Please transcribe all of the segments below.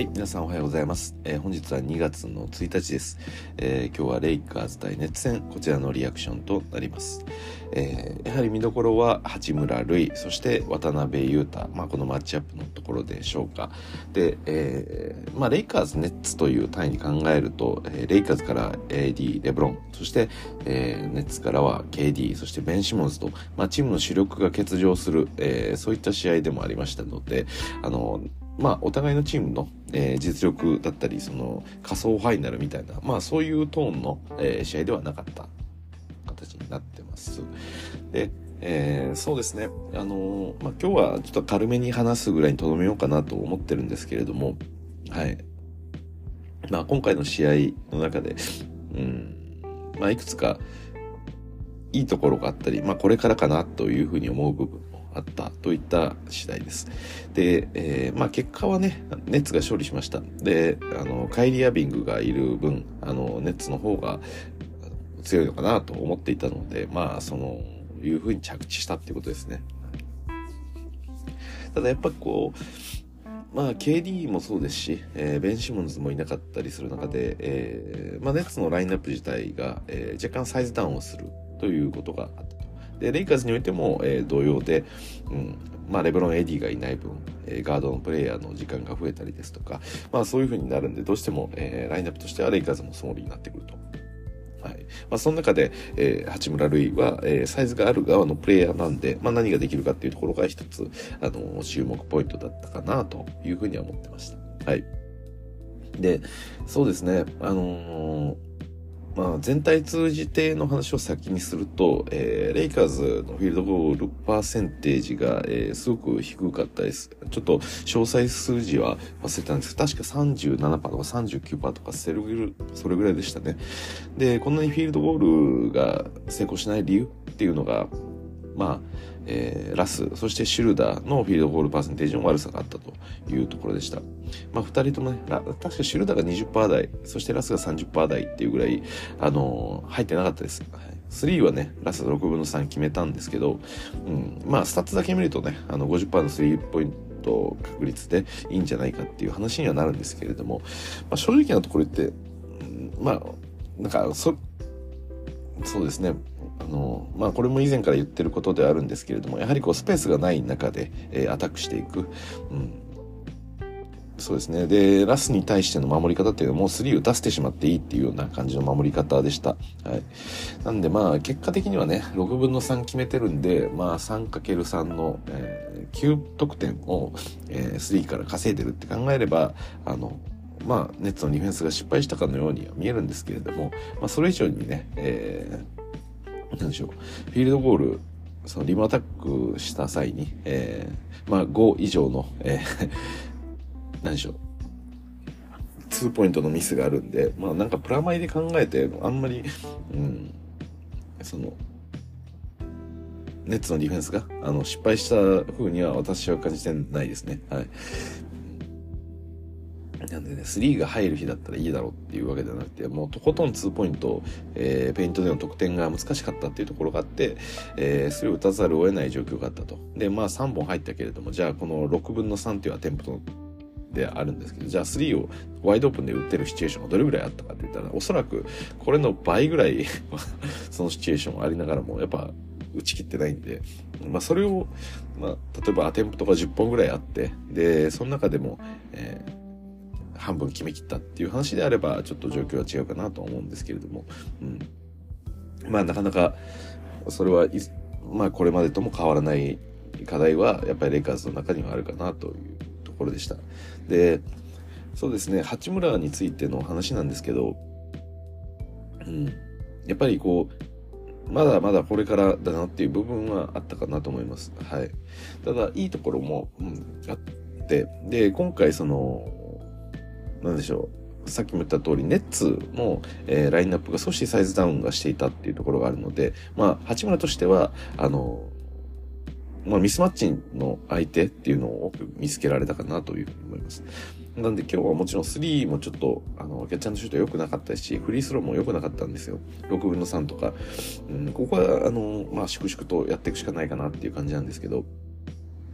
はい、皆さんおはようございます。えー本日は2月の1日です、えー今日はレイカーズ対熱戦、こちらのリアクションとなります。えーやはり見どころは八村塁、そして渡辺裕太、まあこのマッチアップのところでしょうか。で、えーまあレイカーズ、ネッツという単位に考えると、えーレイカーズから AD、レブロン、そして、えーネッツからは KD、そしてベン・シモンズと、まあチームの主力が欠場する、えーそういった試合でもありましたので、あの、まあ、お互いのチームの、えー実力だったり、その仮想ファイナルみたいな、まあそういうトーンの、えー試合ではなかった形になってます。で、えーそうですね。あのまあ今日はちょっと軽めに話すぐらいにとどめようかなと思ってるんですけれども、はい。まあ今回の試合の中で、うん、まあいくつかいいところがあったり、まあこれからかなというふうに思う部分あったといった次第です。で、えーまあ結果はね、ネッツが勝利しました。で、あの、カイリー・アビングがいる分、あの、ネッツの方が強いのかなと思っていたので、まあ、その、いうふうに着地したっていうことですね。ただやっぱこう、まあ、KD もそうですし、えーベン・シモンズもいなかったりする中で、えーまあ、ネッツのラインナップ自体が、えー若干サイズダウンをするということがあった。で、レイカーズにおいても、えー同様で、うん、まあ、レブロン・エディがいない分、えガードのプレイヤーの時間が増えたりですとか、まあ、そういう風になるんで、どうしても、えラインナップとしてはレイカーズの総理になってくると。はい。まあ、その中で、えー八村塁は、えーサイズがある側のプレイヤーなんで、まあ、何ができるかっていうところが一つ、あの、注目ポイントだったかな、というふうには思ってました。はい。で、そうですね、あのーまあ、全体通じての話を先にすると、えーレイカーズのフィールドゴールパーセンテージが、えーすごく低かったです。ちょっと詳細数字は忘れたんですけど、確か37%とか39%とかそれぐらいそれぐらいでしたね。で、こんなにフィールドゴールが成功しない理由っていうのが、まあ、えーラス、そしてシュルダーのフィールドゴールパーセンテージの悪さがあったというところでした。まあ、二人ともね、確かシュルーダーが20%台、そしてラスが30%台っていうぐらい、あのー入ってなかったです。はい3はね、ラス6分の3決めたんですけど、うん、まあ、スタッツだけ見るとね、あの50%のスリーポイント確率でいいんじゃないかっていう話にはなるんですけれども、まあ、正直なところ言って、うんまあ、なんか、そ、そうですね。の、まあ、これも以前から言ってることではあるんですけれども、やはりこう、スペースがない中で、えーアタックしていく。うん。そうですね。で、ラスに対しての守り方っていうのはもう3打たせてしまっていいっていうような感じの守り方でした。はい。なんでまあ、結果的にはね、6分の3決めてるんで、まあ 3×3 の、えー9得点を、えー3から稼いでるって考えれば、あの、まあ、ネッツのディフェンスが失敗したかのように見えるんですけれども、まあ、それ以上にね、えー、なんでしょう、フィールドゴール、そのリムアタックした際に、えー、まあ、5以上の、えー、なんでしょう、2ポイントのミスがあるんで、まあ、なんかプラマイで考えて、あんまり、うん、その、ネッツのディフェンスが、あの、失敗した風には私は感じてないですね。はい。なんでね、3が入る日だったらいいだろうっていうわけではなくて、もうとことん2ポイント、えーペイントでの得点が難しかったっていうところがあって、えー、それを打たざるを得ない状況があったと。で、まあ3本入ったけれども、じゃあこの6分の3っていうアテンプトであるんですけど、じゃあ3をワイドオープンで打ってるシチュエーションがどれぐらいあったかって言ったら、おそらくこれの倍ぐらい そのシチュエーションありながらも、やっぱ打ち切ってないんで、まあそれを、まあ例えばアテンプトが10本ぐらいあって、で、その中でも、えー半分決め切ったっていう話であれば、ちょっと状況は違うかなと思うんですけれども、うん。まあなかなか、それは、まあこれまでとも変わらない課題は、やっぱりレイカーズの中にはあるかなというところでした。で、そうですね、八村についての話なんですけど、うん。やっぱりこう、まだまだこれからだなっていう部分はあったかなと思います。はい。ただ、いいところも、うん、あって、で、今回その、なんでしょう。さっきも言った通り、ネッツの、えーラインナップが少しサイズダウンがしていたっていうところがあるので、まあ、八村としては、あの、まあ、ミスマッチの相手っていうのを見つけられたかなというふうに思います。なんで今日はもちろん3もちょっと、あの、キャッチャーのシュート良くなかったし、フリースローも良くなかったんですよ。6分の3とか。うん、ここは、あの、まあ、粛々とやっていくしかないかなっていう感じなんですけど、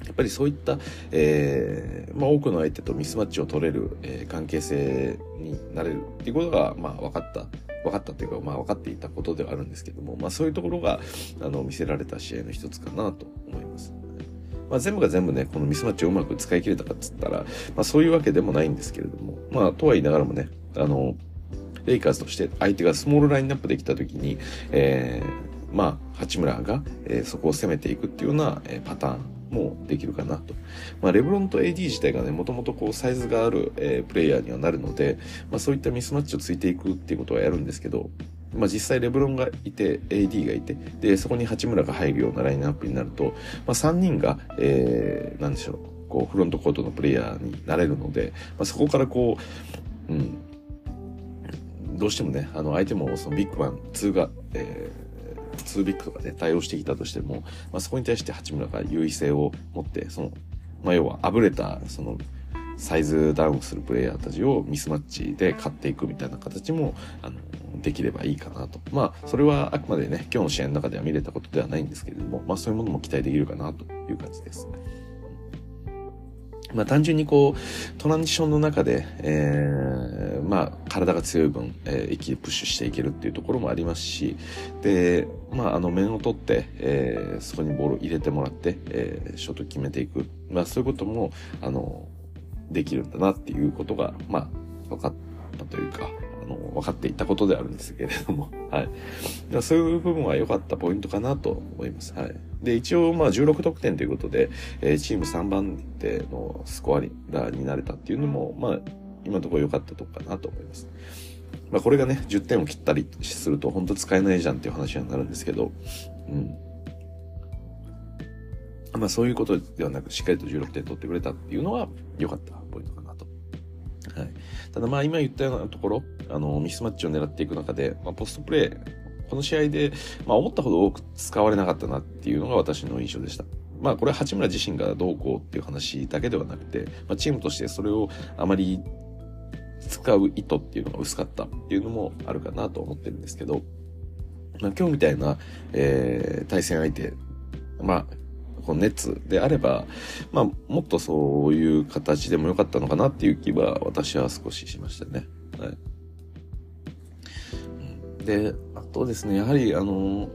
やっぱりそういった、えー、まあ、多くの相手とミスマッチを取れる、えー、関係性になれるっていうことが、まあ、分かった。分かったっていうか、まあ、分かっていたことではあるんですけども、まあ、そういうところが、あの、見せられた試合の一つかなと思います。まあ、全部が全部ね、このミスマッチをうまく使い切れたかっつったら、まあ、そういうわけでもないんですけれども、まあ、とは言いながらもね、あの、レイカーズとして相手がスモールラインナップできた時に、えー、まあ、八村が、えー、そこを攻めていくっていうような、えー、パターンもできるかなと。まあ、レブロンと AD 自体がね、もともとこうサイズがある、えー、プレイヤーにはなるので、まあ、そういったミスマッチをついていくっていうことはやるんですけど、まあ、実際レブロンがいて AD がいてでそこに八村が入るようなラインナップになると、まあ、3人が、えー、なんでしょうこうフロントコートのプレイヤーになれるので、まあ、そこからこう、うん、どうしてもねあの相手もそのビッグマン2が、えー2ビッグとかで対応してきたとしても、まあ、そこに対して八村が優位性を持って、その、まあ、要はあぶれた、その、サイズダウンするプレイヤーたちをミスマッチで買っていくみたいな形も、あの、できればいいかなと。まあ、それはあくまでね、今日の試合の中では見れたことではないんですけれども、まあそういうものも期待できるかなという感じです。まあ単純にこう、トランジションの中で、えー、まあ体が強い分、えー、一気にプッシュしていけるっていうところもありますし、で、まああの面を取って、えー、そこにボールを入れてもらって、え、ショット決めていく。まあそういうことも、あの、できるんだなっていうことが、まあ分かったというか、あの、分かっていたことであるんですけれども、はい。そういう部分は良かったポイントかなと思います。はい。で、一応、まあ、16得点ということで、えー、チーム3番手のスコアラーになれたっていうのも、まあ、今のところ良かったとこかなと思います。まあ、これがね、10点を切ったりすると、本当使えないじゃんっていう話になるんですけど、うん。まあ、そういうことではなく、しっかりと16点取ってくれたっていうのは良かったポイントかなと。はい。ただまあ今言ったようなところ、あの、ミスマッチを狙っていく中で、まあ、ポストプレー、この試合で、まあ、思ったほど多く使われなかったなっていうのが私の印象でした。まあこれ八村自身がどうこうっていう話だけではなくて、まあ、チームとしてそれをあまり使う意図っていうのが薄かったっていうのもあるかなと思ってるんですけど、まあ、今日みたいな、えー、対戦相手、まあこの熱であれば、まあ、もっとそういう形でもよかったのかなっていう気は私は少ししましたね。はい。で、とですね、やはり、あの、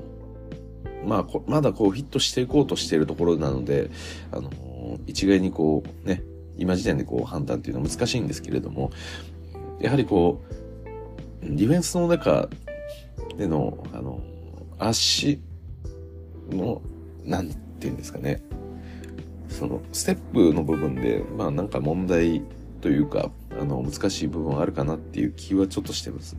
まあ、まだこうフィットしていこうとしているところなので、あの、一概にこう、ね、今時点でこう判断っていうのは難しいんですけれども、やはりこう、ディフェンスの中での、あの、足の、なんて言うんですかね、その、ステップの部分で、まあなんか問題というか、あの、難しい部分あるかなっていう気はちょっとしてます。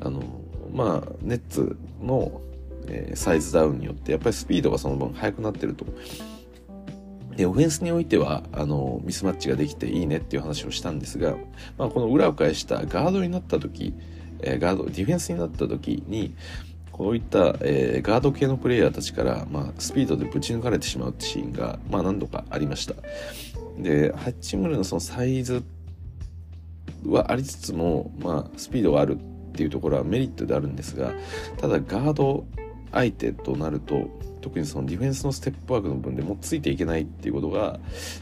あの、まあ、ネッツの、え、サイズダウンによって、やっぱりスピードがその分速くなってると。で、オフェンスにおいては、あの、ミスマッチができていいねっていう話をしたんですが、まあ、この裏を返したガードになった時、え、ガード、ディフェンスになった時に、こういった、えー、ガード系のプレイヤーたちから、まあ、スピードでぶち抜かれてしまうシーンが、まあ、何度かありました。で、八村のそのサイズはありつつも、まあ、スピードがあるっていうところはメリットであるんですがただガード相手となると特にそのディフェンスのステップワークの分でもついていけないっていうことが、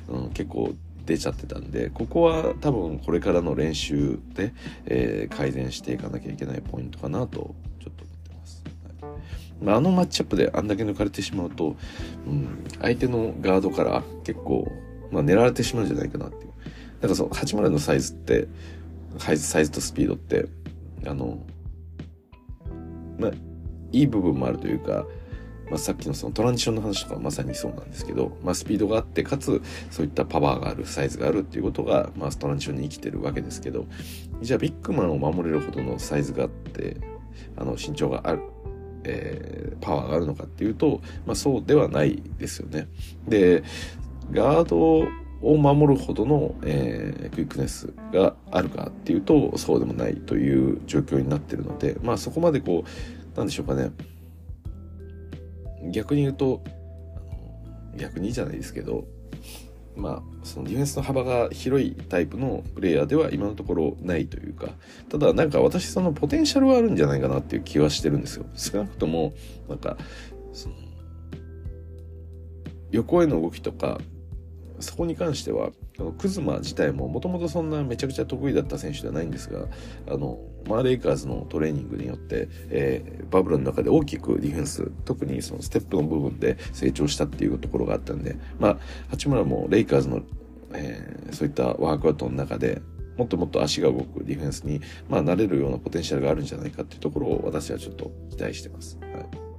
うん、結構出ちゃってたんでここは多分これからの練習で、えー、改善していかなきゃいけないポイントかなとちょっと思ってます。はいあ、のマッチアップであんだけ抜かれてしまうと、うん、相手のガードから結構、まあ、狙われてしまうんじゃないかなっていう。なんかその80のサイズってサイズとスピードってあの、まあ、いい部分もあるというか、まあ、さっきのそのトランジションの話とかまさにそうなんですけど、まあ、スピードがあってかつそういったパワーがあるサイズがあるっていうことが、まあ、トランジションに生きてるわけですけどじゃあビッグマンを守れるほどのサイズがあってあの身長がある、えー、パワーがあるのかっていうと、まあ、そうではないですよね。でガードを守るほどの、えー、クイックネスがあるかっていうとそうでもないという状況になってるのでまあそこまでこうなんでしょうかね。逆に言うと逆にじゃないですけどまあそのディフェンスの幅が広いタイプのプレイヤーでは今のところないというかただなんか私そのポテンシャルはあるんじゃないかなっていう気はしてるんですよ。少なくともなんかその横への動きとかそこに関してはクズマ自体ももともとそんなめちゃくちゃ得意だった選手ではないんですがあのマーレイカーズのトレーニングによって、えー、バブルの中で大きくディフェンス特にそのステップの部分で成長したっていうところがあったんでまあ八村もレイカーズの、えー、そういったワークアウトの中でもっともっと足が動くディフェンスに、まあ、なれるようなポテンシャルがあるんじゃないかっていうところを私はちょっと期待してます。はい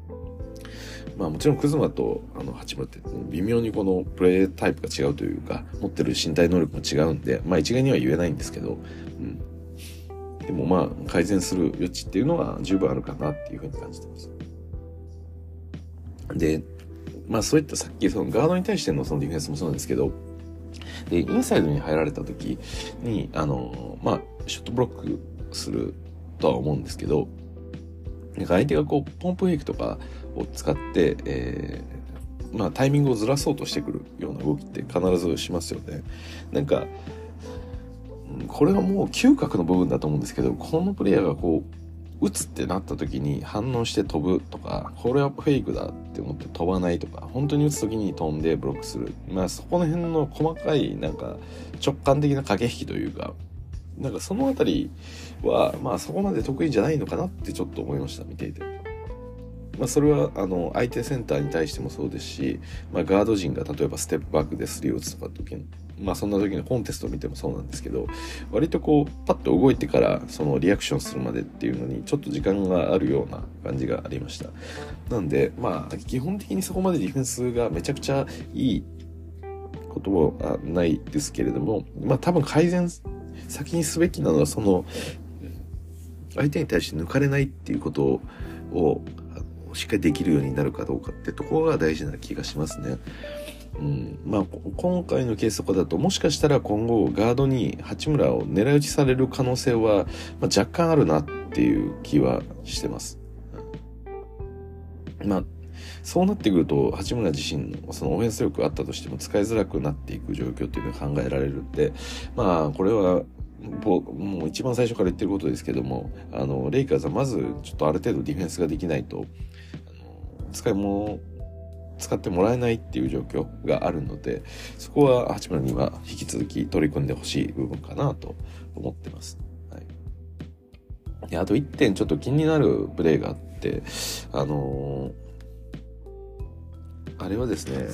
まあもちろんクズマとあの八村って微妙にこのプレータイプが違うというか持ってる身体能力も違うんでまあ一概には言えないんですけど、うん、でもまあ改善する余地っていうのは十分あるかなっていうふうに感じてます。でまあそういったさっきそのガードに対してのそのディフェンスもそうなんですけどでインサイドに入られた時にあのまあショットブロックするとは思うんですけどなんか相手がこうポンプフェイクとかを使って、えー、まあ、タイミングをずらそうとしてくるような動きって必ずしますよね。なんかこれはもう嗅覚の部分だと思うんですけどこのプレイヤーがこう打つってなった時に反応して飛ぶとかこれはフェイクだって思って飛ばないとか本当に打つ時に飛んでブロックするまあそこの辺の細かいなんか直感的な駆け引きというかなんかその辺りはまあそこまで得意じゃないのかなってちょっと思いました見ていて。まあ、それはあの相手センターに対してもそうですし、まあ、ガード陣が例えばステップバックでスリーを打つとか時に、まあ、そんな時のコンテストを見てもそうなんですけど割とこうパッと動いてからそのリアクションするまでっていうのにちょっと時間があるような感じがありましたなんでまあ基本的にそこまでディフェンスがめちゃくちゃいいことはないですけれどもまあ多分改善先にすべきなのはその相手に対して抜かれないっていうことをしっかりできるようになるかどうかってところが大事な気がしますね。うん、まあ今回のケースとかだともしかしたら今後ガードに八村を狙い撃ちされる可能性は、まあ、若干あるなっていう気はしてます。まあそうなってくると八村自身のそのオフェンス力があったとしても使いづらくなっていく状況っていうのが考えられるんでまあこれはもう一番最初から言ってることですけどもあのレイカーズはまずちょっとある程度ディフェンスができないと使い物使ってもらえないっていう状況があるのでそこは八村には引き続き取り組んでほしい部分かなと思ってます。はい、であと1点ちょっと気になるプレーがあってあのー、あれはですね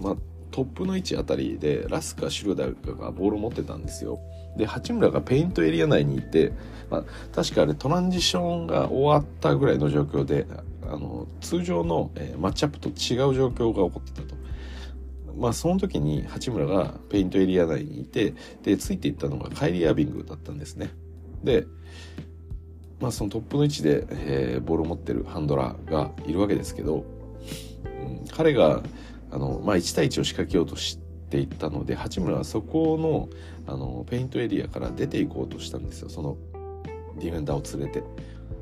まあトップの位置あたりでラスカ・シュルダーがボールを持ってたんですよ。で八村がペイントエリア内にいて、まあ、確かあれトランジションが終わったぐらいの状況であの通常の、えー、マッチアップと違う状況が起こってたと。まあその時に八村がペイントエリア内にいてでついていったのがカイリー・アービングだったんですね。でまあそのトップの位置で、えー、ボールを持ってるハンドラーがいるわけですけど、うん、彼があの、まあ、1対1を仕掛けようとしてていったので八村はそこのあのペイントエリアから出ていこうとしたんですよ。そのディフェンダーを連れて。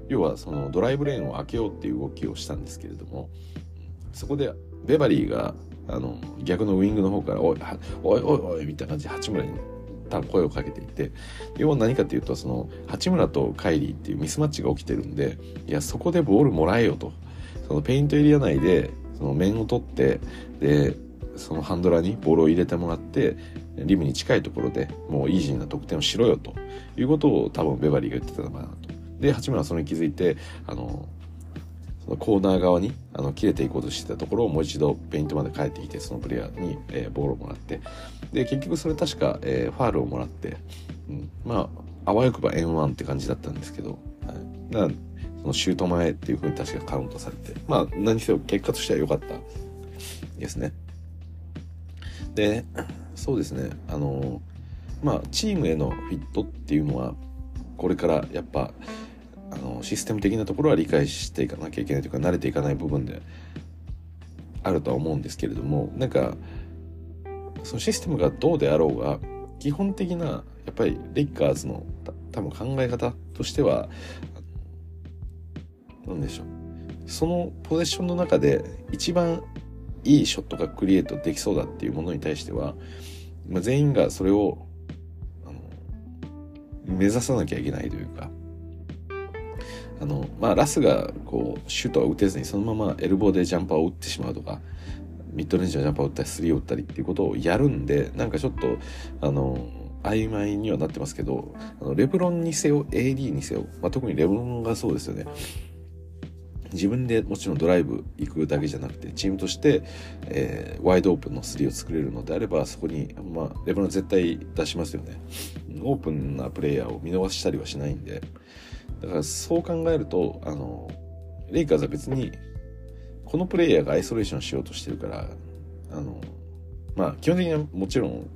要はそのドライブレーンを開けようっていう動きをしたんですけれども。そこでベバリーがあの逆のウイングの方から「おいおいおいおい」みたいな感じで八村に声をかけていて。要は何かっていうとその八村とカイリーっていうミスマッチが起きてるんでいやそこでボールもらえよと。そのペイントエリア内でその面を取ってでそのハンドラーにボールを入れてもらってリムに近いところでもうイージーな得点をしろよということを多分ベバリーが言ってたのかなと。で八村はそれに気づいてあのそのコーナー側にあの切れていこうとしてたところをもう一度ペイントまで帰ってきてそのプレイヤーに、えー、ボールをもらって。で結局それ確か、えー、ファールをもらって、うん、まああわよくば円1って感じだったんですけど、はい、だそのシュート前っていうふうに確かカウントされてまあ何せよ結果としては良かったですね。でそうですね。あのまあチームへのフィットっていうのはこれからやっぱあのシステム的なところは理解していかなきゃいけないというか慣れていかない部分であるとは思うんですけれどもなんかそのシステムがどうであろうが基本的なやっぱりレイカーズの多分考え方としては何でしょう。そのポゼッションの中で一番いいショットがクリエイトできそうだっていうものに対しては、まあ、全員がそれを目指さなきゃいけないというかあの、まあ、ラスがこうシュートを打てずにそのままエルボーでジャンパーを打ってしまうとかミッドレンジのジャンパーを打ったりスリーを打ったりっていうことをやるんでなんかちょっとあの曖昧にはなってますけどあのレブロンにせよ AD にせよ、まあ、特にレブロンがそうですよね。自分でもちろんドライブ行くだけじゃなくてチームとして、えー、ワイドオープンの3を作れるのであればそこに、まあ、レブロン絶対出しますよね。オープンなプレイヤーを見逃したりはしないんで。だからそう考えるとあのレイカーズは別にこのプレイヤーがアイソレーションしようとしてるからあのまあ基本的にはもちろん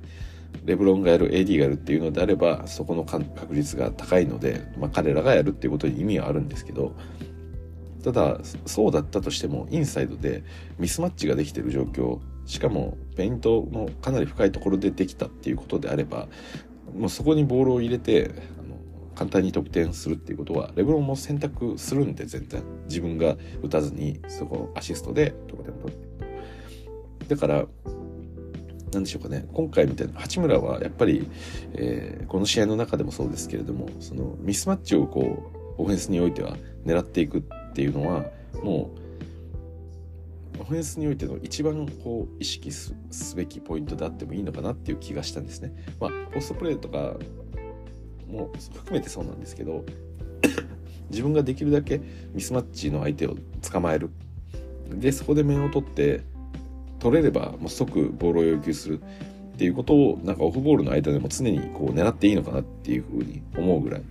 レブロンがやる AD がやるっていうのであればそこの確率が高いので、まあ、彼らがやるっていうことに意味はあるんですけどただそうだったとしてもインサイドでミスマッチができてる状況しかもペイントのかなり深いところでできたっていうことであればもうそこにボールを入れてあの簡単に得点するっていうことはレブロンも選択するんで全然自分が打たずにそこアシストで得点を取ってだから何でしょうかね。今回みたいな八村はやっぱり、えー、この試合の中でもそうですけれどもそのミスマッチをこうオフェンスにおいては狙っていくっていうのはもうオフェンスにおいての一番こう意識すべきポイントであってもいいのかなっていう気がしたんですね。まあ、ポストプレーとかも含めてそうなんですけど 自分ができるだけミスマッチの相手を捕まえるでそこで面を取って取れればもう即ボールを要求するっていうことをなんかオフボールの間でも常にこう狙っていいのかなっていうふうに思うぐらい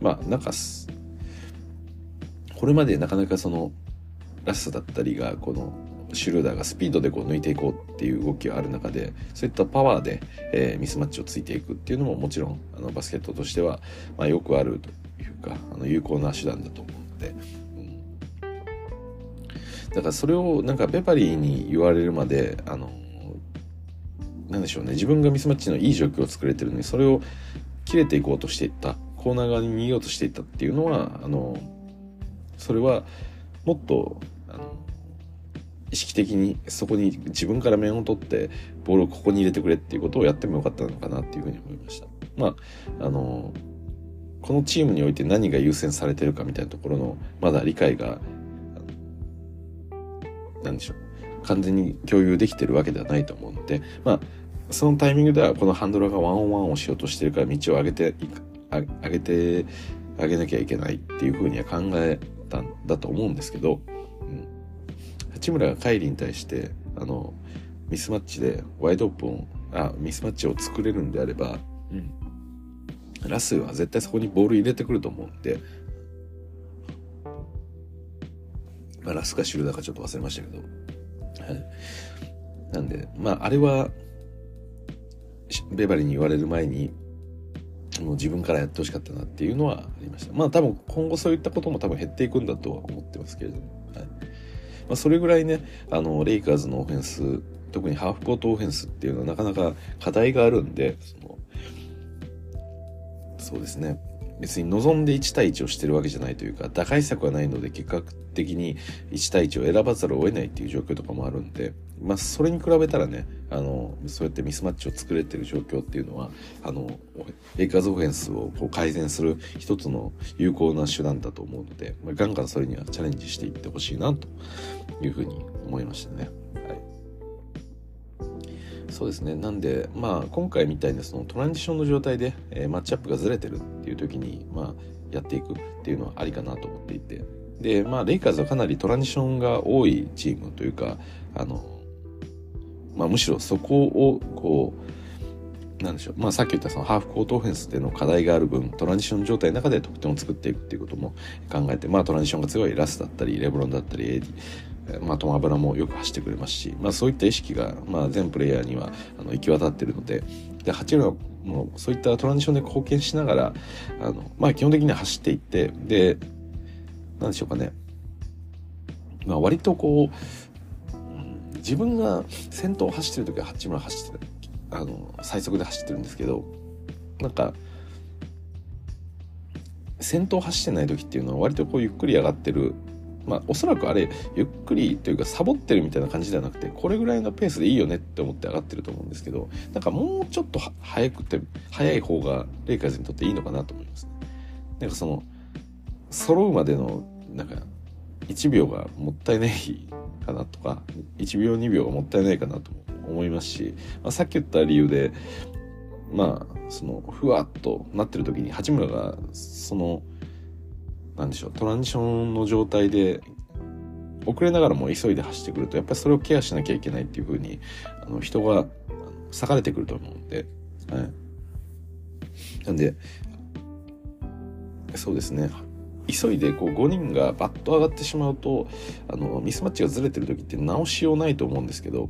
まあなんかこれまでなかなかそのラストだったりがこのシュルーダーがスピードでこう抜いていこうっていう動きがある中でそういったパワーで、えー、ミスマッチをついていくっていうのももちろんあのバスケットとしては、まあ、よくあるというかあの有効な手段だと思うので、うん、だからそれをなんかベパリーに言われるまであのなんでしょうね。自分がミスマッチのいい状況を作れてるのにそれを切れていこうとしていったコーナー側に逃げようとしていったっていうのはあのそれはもっとあの意識的にそこに自分から面を取ってボールをここに入れてくれっていうことをやってもよかったのかなっていうふうに思いました。まああのこのチームにおいて何が優先されてるかみたいなところのまだ理解が何でしょう完全に共有できてるわけではないと思うのでまあそのタイミングではこのハンドラーがワンオンワンをしようとしてるから道を上げて上げてあげなきゃいけないっていうふうには考えたんだと思うんですけど、うん、八村がカイリに対してあのミスマッチでワイドオープンあミスマッチを作れるんであれば、うん、ラスは絶対そこにボール入れてくると思うんで、まあ、ラスかシュルダーかちょっと忘れましたけど、はい、なんでまああれはベバリに言われる前にもう自分からやってほしかったなっていうのはありました。まあ多分今後そういったことも多分減っていくんだとは思ってますけれども、はい。まあ、それぐらいねあのレイカーズのオフェンス特にハーフコートオフェンスっていうのはなかなか課題があるんでそのそうですね。別に望んで1対1をしてるわけじゃないというか打開策はないので結果的に1対1を選ばざるを得ないっていう状況とかもあるんでまあそれに比べたらねあのそうやってミスマッチを作れてる状況っていうのはあのレイカズオフェンスをこう改善する一つの有効な手段だと思うので、まあ、ガンガンそれにはチャレンジしていってほしいなというふうに思いましたね。そうですね。なんでまあ今回みたいなそのトランジションの状態で、えー、マッチアップがずれてるっていう時にまあやっていくっていうのはありかなと思っていて。でまあレイカーズはかなりトランジションが多いチームというかあのまあむしろそこをこうなんでしょう。まあさっき言ったそのハーフコートオフェンスでの課題がある分トランジション状態の中で得点を作っていくっていうことも考えてまあトランジションが強いラスだったりレブロンだったりまあ、トマブラもよく走ってくれますし、まあ、そういった意識が、まあ、全プレイヤーにはあの行き渡ってるのでで八村もそういったトランジションで貢献しながらあの、まあ、基本的には走っていってでなんでしょうかね、まあ、割とこう自分が先頭を走ってる時は八村走ってるあの最速で走ってるんですけどなんか先頭走ってない時っていうのは割とこうゆっくり上がってるまあおそらくあれゆっくりというかサボってるみたいな感じではなくてこれぐらいのペースでいいよねって思って上がってると思うんですけどなんかもうちょっと早くて早い方がレイカーズにとっていいのかなと思いますね。なんかその揃うまでのなんか1秒がもったいないかなとか1秒2秒がもったいないかなと思いますし、まあ、さっき言った理由でまあそのふわっとなってる時に八村がそのなんでしょうトランジションの状態で遅れながらも急いで走ってくるとやっぱりそれをケアしなきゃいけないっていうふうにあの人が裂かれてくると思うんで、はい、なんでそうですね。急いでこう5人がバッと上がってしまうとあのミスマッチがずれてる時って直しようないと思うんですけど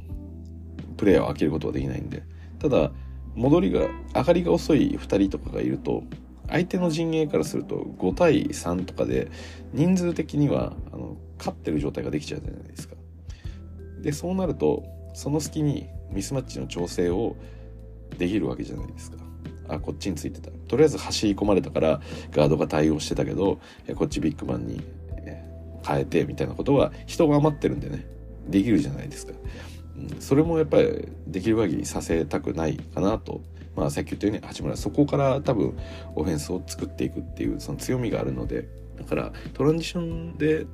プレイヤーを開けることはできないんで。ただ戻りが上がりが遅い2人とかがいると相手の陣営からすると5対3とかで人数的にはあの勝ってる状態ができちゃうじゃないですか。でそうなるとその隙にミスマッチの調整をできるわけじゃないですか。あこっちについてたとりあえず走り込まれたからガードが対応してたけどこっちビッグマンに変えてみたいなことは人が余ってるんでねできるじゃないですか。それもやっぱりできる限りさせたくないかなと、まあ、さっき言ったように八村そこから多分オフェンスを作っていくっていうその強みがあるのでだからトランジションで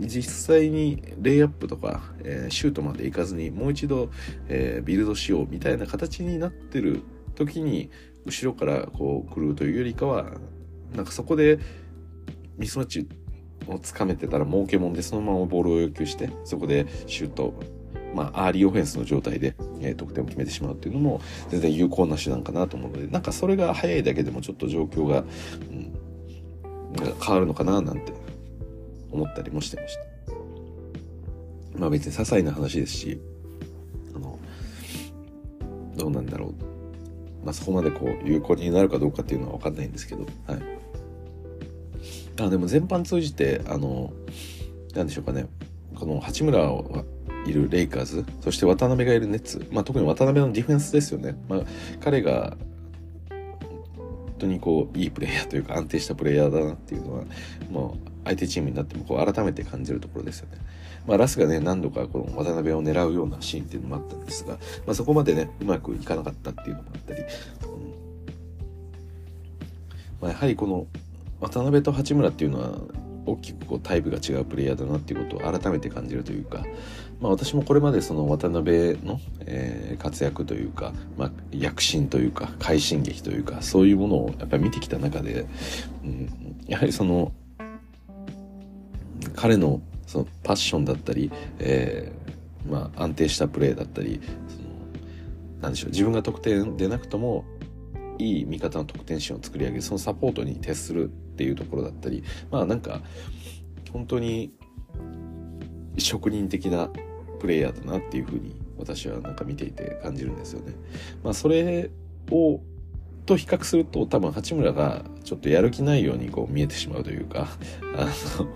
実際にレイアップとか、えー、シュートまで行かずにもう一度、えー、ビルドしようみたいな形になってる時に後ろからこう来るというよりかはなんかそこでミスマッチをつかめてたら儲けもんでそのままボールを要求してそこでシュートまあ、アーリーオフェンスの状態で、えー、得点を決めてしまうっていうのも全然有効な手段かなと思うのでなんかそれが早いだけでもちょっと状況が、うん、変わるのかななんて思ったりもしてました。まあ別に些細な話ですしあのどうなんだろう。まあそこまでこう有効になるかどうかっていうのは分かんないんですけどはい。あでも全般通じてあのなんでしょうかね。この八村はいるレイカーズそして渡辺がいるネッツ、まあ、特に渡辺のディフェンスですよね、まあ、彼が本当にこういいプレイヤーというか安定したプレイヤーだなっていうのはもう相手チームになってもこう改めて感じるところですよね。まあ、ラスがね何度かこの渡辺を狙うようなシーンっていうのもあったんですが、まあ、そこまでねうまくいかなかったっていうのもあったり、うん。まあ、やはりこの渡辺と八村っていうのは大きくこうタイプが違うプレイヤーだなっていうことを改めて感じるというか、まあ、私もこれまでその渡辺の、えー、活躍というか、まあ、躍進というか快進撃というかそういうものをやっぱり見てきた中で、うん、やはりその彼のそのパッションだったり、えー、まあ、安定したプレーだったりそのなんでしょう自分が得点でなくともいい味方の得点心を作り上げるそのサポートに徹するっていうところだったりまあなんか本当に職人的なプレイヤーだなっていうふうに私はなんか見ていて感じるんですよね。まあそれをと比較すると多分八村がちょっとやる気ないようにこう見えてしまうというかあの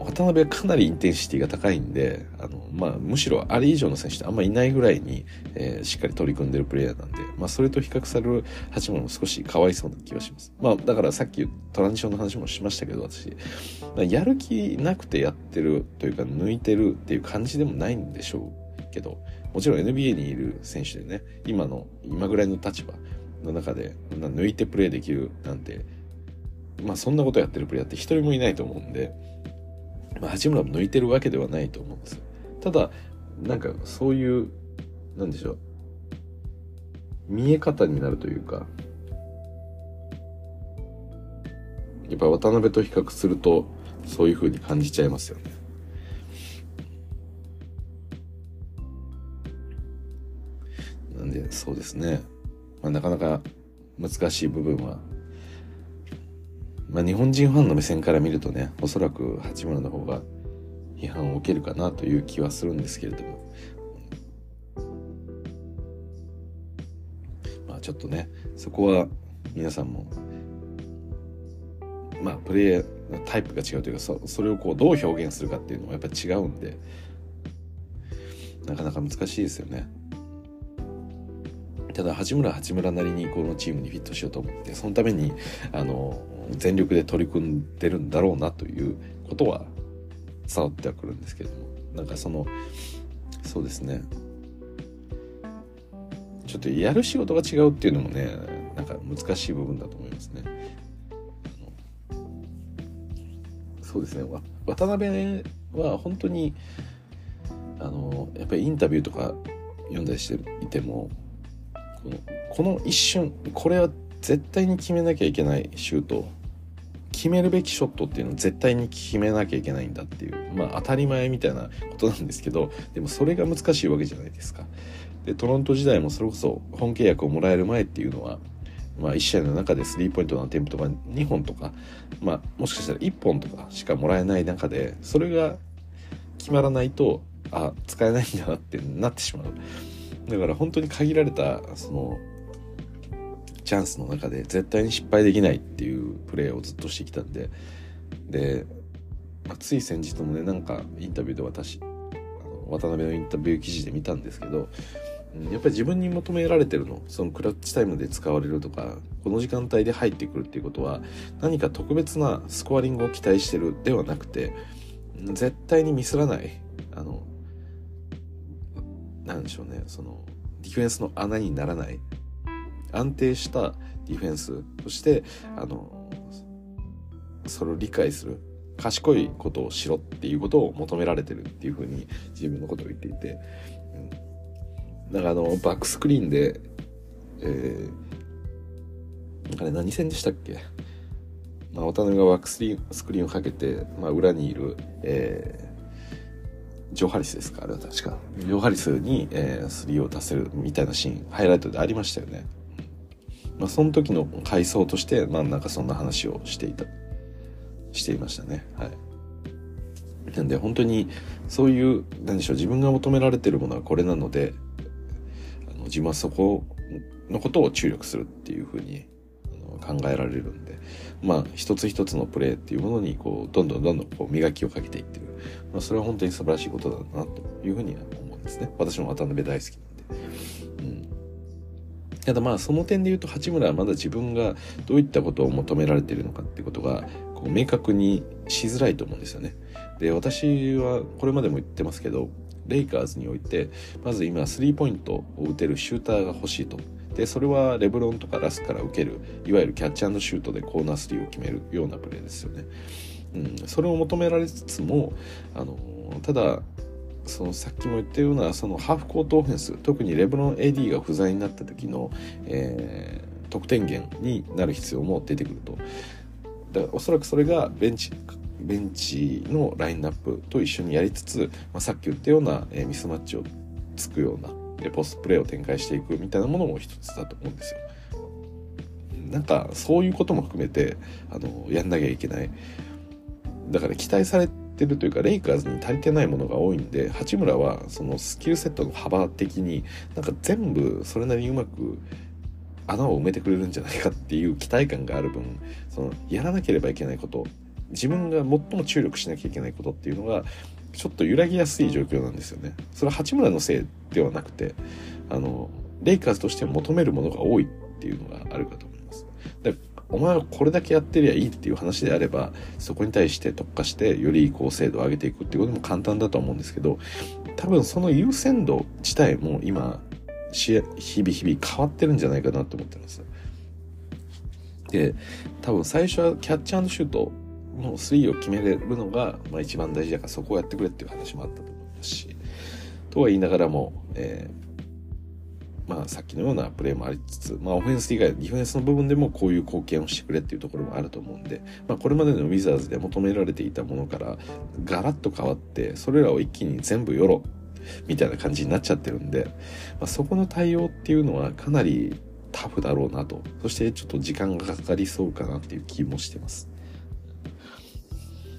渡辺はかなりインテンシティが高いんで、あの、まあ、むしろあれ以上の選手ってあんまいないぐらいに、えー、しっかり取り組んでるプレイヤーなんで、まあ、それと比較される八村も少しかわいそうな気がします。まあ、だからさっきトランジションの話もしましたけど、私、まあ、やる気なくてやってるというか、抜いてるっていう感じでもないんでしょうけど、もちろん NBA にいる選手でね、今の、今ぐらいの立場の中で、抜いてプレーできるなんて、まあそんなことやってるプレイヤーって一人もいないと思うんで、まあ、八村も抜いてるわけではないと思うんですただなんかそういうなんでしょう。見え方になるというかやっぱ渡辺と比較するとそういうふうに感じちゃいますよね。なんでそうですね、まあ、なかなか難しい部分はまあ、日本人ファンの目線から見るとねおそらく八村の方が批判を受けるかなという気はするんですけれども、まあちょっとねそこは皆さんもまあプレイヤーのタイプが違うというかそそれをこうどう表現するかっていうのはやっぱ違うんでなかなか難しいですよね。ただ八村八村なりにこのチームにフィットしようと思ってそのためにあの全力で取り組んでるんだろうなということは伝わってはくるんですけれどもなんかそのそうですねちょっとやる仕事が違うっていうのもねなんか難しい部分だと思いますね。そうですね渡辺は本当にあのやっぱりインタビューとか読んだりしていてもこのこの一瞬これは絶対に決めなきゃいけないシュート決めるべきショットっていうのを絶対に決めなきゃいけないんだっていうまあ当たり前みたいなことなんですけどでもそれが難しいわけじゃないですか。でトロント時代もそれこそ本契約をもらえる前っていうのは、まあ、1試合の中でスリーポイントのアテンプトが2本とか、まあ、もしかしたら1本とかしかもらえない中でそれが決まらないとあ使えないんだなってなってしまうだから本当に限られたそのチャンスの中で絶対に失敗できないっていうプレーをずっとしてきたんで。で、まあ、つい先日もねなんかインタビューで私あの渡辺のインタビュー記事で見たんですけどやっぱり自分に求められてるのそのクラッチタイムで使われるとかこの時間帯で入ってくるっていうことは何か特別なスコアリングを期待してるではなくて絶対にミスらないあのなんでしょうねそのディフェンスの穴にならない安定したディフェンスそしてあのそれを理解する賢いことをしろっていうことを求められてるっていうふうに自分のことを言っていて、うん、だかあのバックスクリーンで、えー、なんかね何戦でしたっけ？まあ、渡辺がバックスクリーンをかけて、まあ、裏にいる、えー、ジョ・ハリスですかあれは確か。ジョ・ハリスに、えー、スリーを出せるみたいなシーン、ハイライトでありましたよね。まあ、その時の回想として、まあ、なんかそんな話をしていた、していましたね。はい。なんで、本当に、そういう、なんでしょう、自分が求められてるものはこれなので、あの自分はそこのことを注力するっていうふうに考えられるんで、まあ、一つ一つのプレーっていうものに、こう、どんどんどんどんこう磨きをかけていってる。まあ、それは本当に素晴らしいことだな、というふうには思うんですね。私も渡辺大好きただまあその点で言うと八村はまだ自分がどういったことを求められてるのかってことがこう明確にしづらいと思うんですよね。で私はこれまでも言ってますけどレイカーズにおいてまず今スリーポイントを打てるシューターが欲しいと。でそれはレブロンとかラスから受けるいわゆるキャッチシュートでコーナースリーを決めるようなプレーですよね。うん、それを求められつつもあのただそのさっきも言ったようなそのハーフコートオフェンス特にレブロン AD が不在になった時の、えー、得点源になる必要も出てくるとだおそらくそれがベンチベンチのラインナップと一緒にやりつつ、まあ、さっき言ったような、えー、ミスマッチをつくようなポストプレーを展開していくみたいなものも一つだと思うんですよ。なんかそういうことも含めてあのやんなきゃいけないだから期待されってるというかレイカーズに足りてないものが多いんで八村はそのスキルセットの幅的になんか全部それなりにうまく穴を埋めてくれるんじゃないかっていう期待感がある分そのやらなければいけないこと自分が最も注力しなきゃいけないことっていうのがちょっと揺らぎやすい状況なんですよね。それは八村のせいではなくてあのレイカーズとして求めるものが多いっていうのがあるかと思います。でお前はこれだけやってりゃいいっていう話であればそこに対して特化してより高精度を上げていくっていうことも簡単だと思うんですけど多分その優先度自体も今日々日々変わってるんじゃないかなと思ってます。で多分最初はキャッチャーのシュートの3を決めれるのが、まあ、一番大事だからそこをやってくれっていう話もあったと思いますしとは言いながらも、えーまあ、さっきのようなプレーもありつつ、まあ、オフェンス以外、ディフェンスの部分でもこういう貢献をしてくれっていうところもあると思うんで、まあ、これまでのウィザーズで求められていたものから、ガラッと変わって、それらを一気に全部よろ、みたいな感じになっちゃってるんで、まあ、そこの対応っていうのはかなりタフだろうなと、そしてちょっと時間がかかりそうかなっていう気もしてます。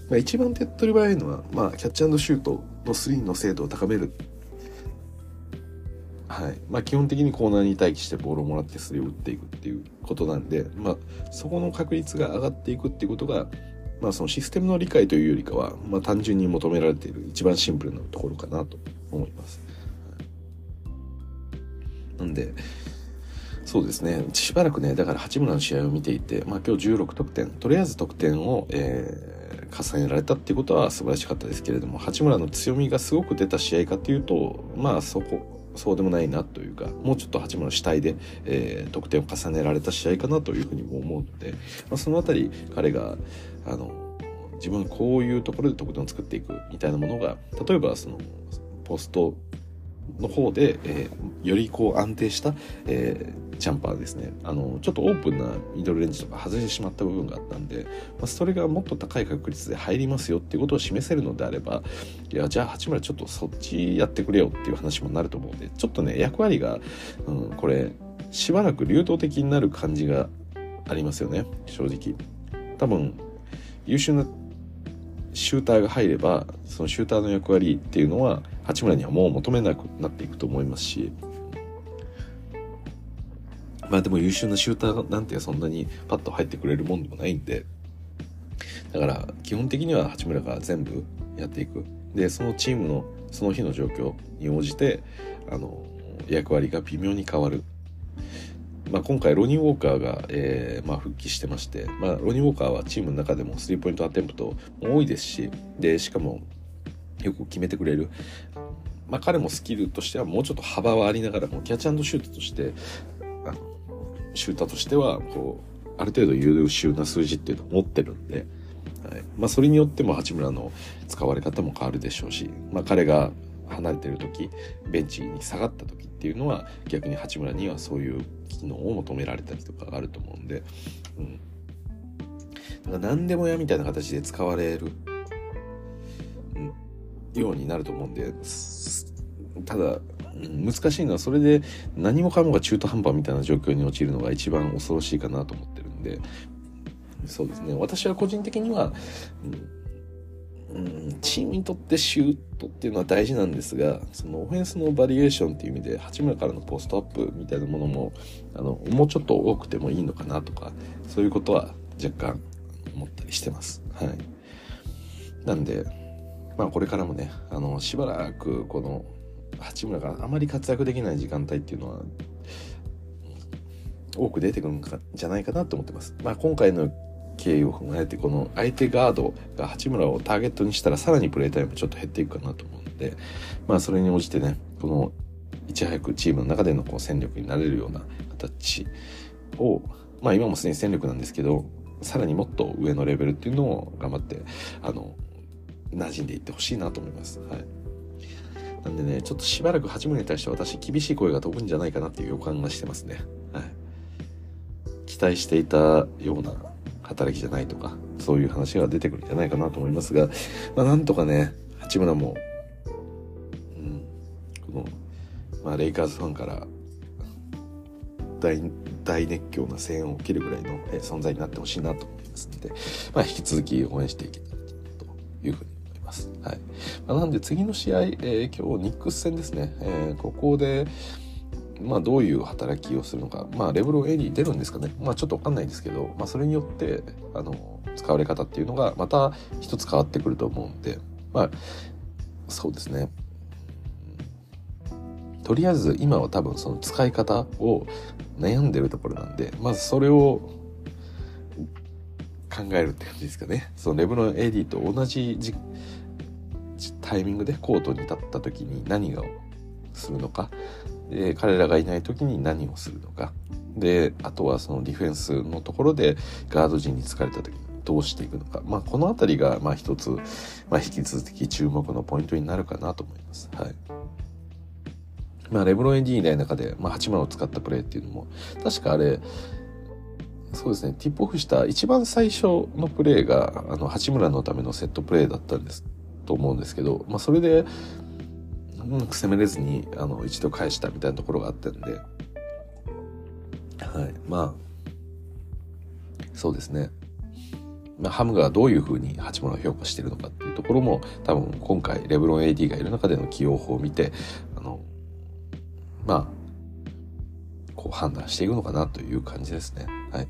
まあ、一番手っ取り早いのは、まあ、キャッチシュートの3の精度を高めるはい。まあ、基本的にコーナーに待機してボールをもらってそれを打っていくっていうことなんで、まあ、そこの確率が上がっていくっていうことが、まあ、そのシステムの理解というよりかは、まあ、単純に求められている一番シンプルなところかなと思います。なんでそうですね。しばらくねだから八村の試合を見ていて、まあ、今日16得点。とりあえず得点を、えー、重ねられたっていうことは素晴らしかったですけれども八村の強みがすごく出た試合かというとまあそこそうでもないなというかもうちょっと八村主体で、えー、得点を重ねられた試合かなというふうにも思うので、まあ、その辺り彼があの自分こういうところで得点を作っていくみたいなものが例えばそのポストの方で、えー、よりこう安定した、えー、ジャンパーですね。あのちょっとオープンなミドルレンジとか外してしまった部分があったんで、まあ、それがもっと高い確率で入りますよっていうことを示せるのであればいやじゃあ八村ちょっとそっちやってくれよっていう話もなると思うんでちょっとね役割が、うん、これしばらく流動的になる感じがありますよね。正直。多分優秀なシューターが入ればそのシューターの役割っていうのは八村にはもう求めなくなっていくと思いますしまあでも優秀なシューターなんてそんなにパッと入ってくれるもんでもないんでだから基本的には八村が全部やっていく。でそのチームのその日の状況に応じてあの役割が微妙に変わる。まあ、今回ロニー・ウォーカーが、えーまあ、復帰してまして、まあ、ロニー・ウォーカーはチームの中でもスリーポイントアテンプトも多いですしでしかもよく決めてくれる、まあ、彼もスキルとしてはもうちょっと幅はありながらもキャッチシュートとしてあのシューターとしてはこうある程度優秀な数字っていうのを持ってるんで、はい。まあ、それによっても八村の使われ方も変わるでしょうし、まあ、彼が離れてる時ベンチに下がった時っていうのは逆に八村にはそういう機能を求められたりとかがあると思うんで、うん、だか何でもやみたいな形で使われる、ようになると思うんでただ難しいのはそれで何もかもが中途半端みたいな状況に陥るのが一番恐ろしいかなと思ってるんでそうですね私は個人的には、うん、チームにとってシュートっていうのは大事なんですがそのオフェンスのバリエーションっていう意味で八村からのポストアップみたいなものもあのもうちょっと多くてもいいのかなとかそういうことは若干思ったりしてます。はい、なんで、まあ、これからもねあのしばらくこの八村があまり活躍できない時間帯っていうのは多く出てくるんじゃないかなと思ってます。まあ、今回の経緯を踏まえてこの相手ガードが八村をターゲットにしたらさらにプレータイムちょっと減っていくかなと思うんでまあそれに応じてねこのいち早くチームの中でのこう戦力になれるような形をまあ今もすでに戦力なんですけどさらにもっと上のレベルっていうのを頑張ってあの馴染んでいってほしいなと思います。はいなんでね、ちょっとしばらく八村に対して私厳しい声が飛ぶんじゃないかなっていう予感がしてますね。はい。期待していたような働きじゃないとか、そういう話が出てくるんじゃないかなと思いますが、まあなんとかね、八村も、うん、この、まあレイカーズファンから大、大熱狂な声援を受けるぐらいの存在になってほしいなと思いますので、まあ引き続き応援していけたらというふうにます。はい。まあ、なんで次の試合、えー、今日ニックス戦ですね、えー、ここで、まあ、どういう働きをするのか、まあ、レブロン AD 出るんですかね、まあ、ちょっと分かんないんですけど、まあ、それによってあの使われ方っていうのがまた一つ変わってくると思うんで、まあ、そうですね。とりあえず今は多分その使い方を悩んでるところなんでまずそれを考えるって感じですかね。そのレブロン AD と同じタイミングでコートに立った時に何がするのか。で彼らがいない時に何をするのか。であとはそのディフェンスのところでガード陣に疲れた時にどうしていくのか、まあ、この辺りがまあ一つ、まあ、引き続き注目のポイントになるかなと思います。はい。まあ、レブロン・エディーない中で、まあ、8番を使ったプレーっていうのも確かあれそうですねティップオフした一番最初のプレーがあの八村のためのセットプレーだったんです。と思うんですけど、まあ、それでうまく攻めれずにあの一度返したみたいなところがあったんで、はい、まあそうですね、まあ、ハムがどういうふうに八村を評価してるのかっていうところも多分今回レブロン AD がいる中での起用法を見てあのまあこう判断していくのかなという感じですね。はい。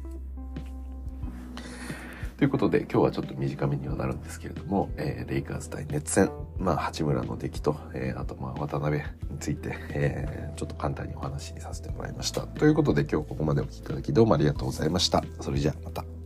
ということで、今日はちょっと短めにはなるんですけれども、えー、レイカーズ対熱戦、まあ、八村の出来と、えー、あと、まあ、渡辺について、えー、ちょっと簡単にお話しさせてもらいました。ということで、今日ここまでお聴きいただきどうもありがとうございました。それじゃあ、また。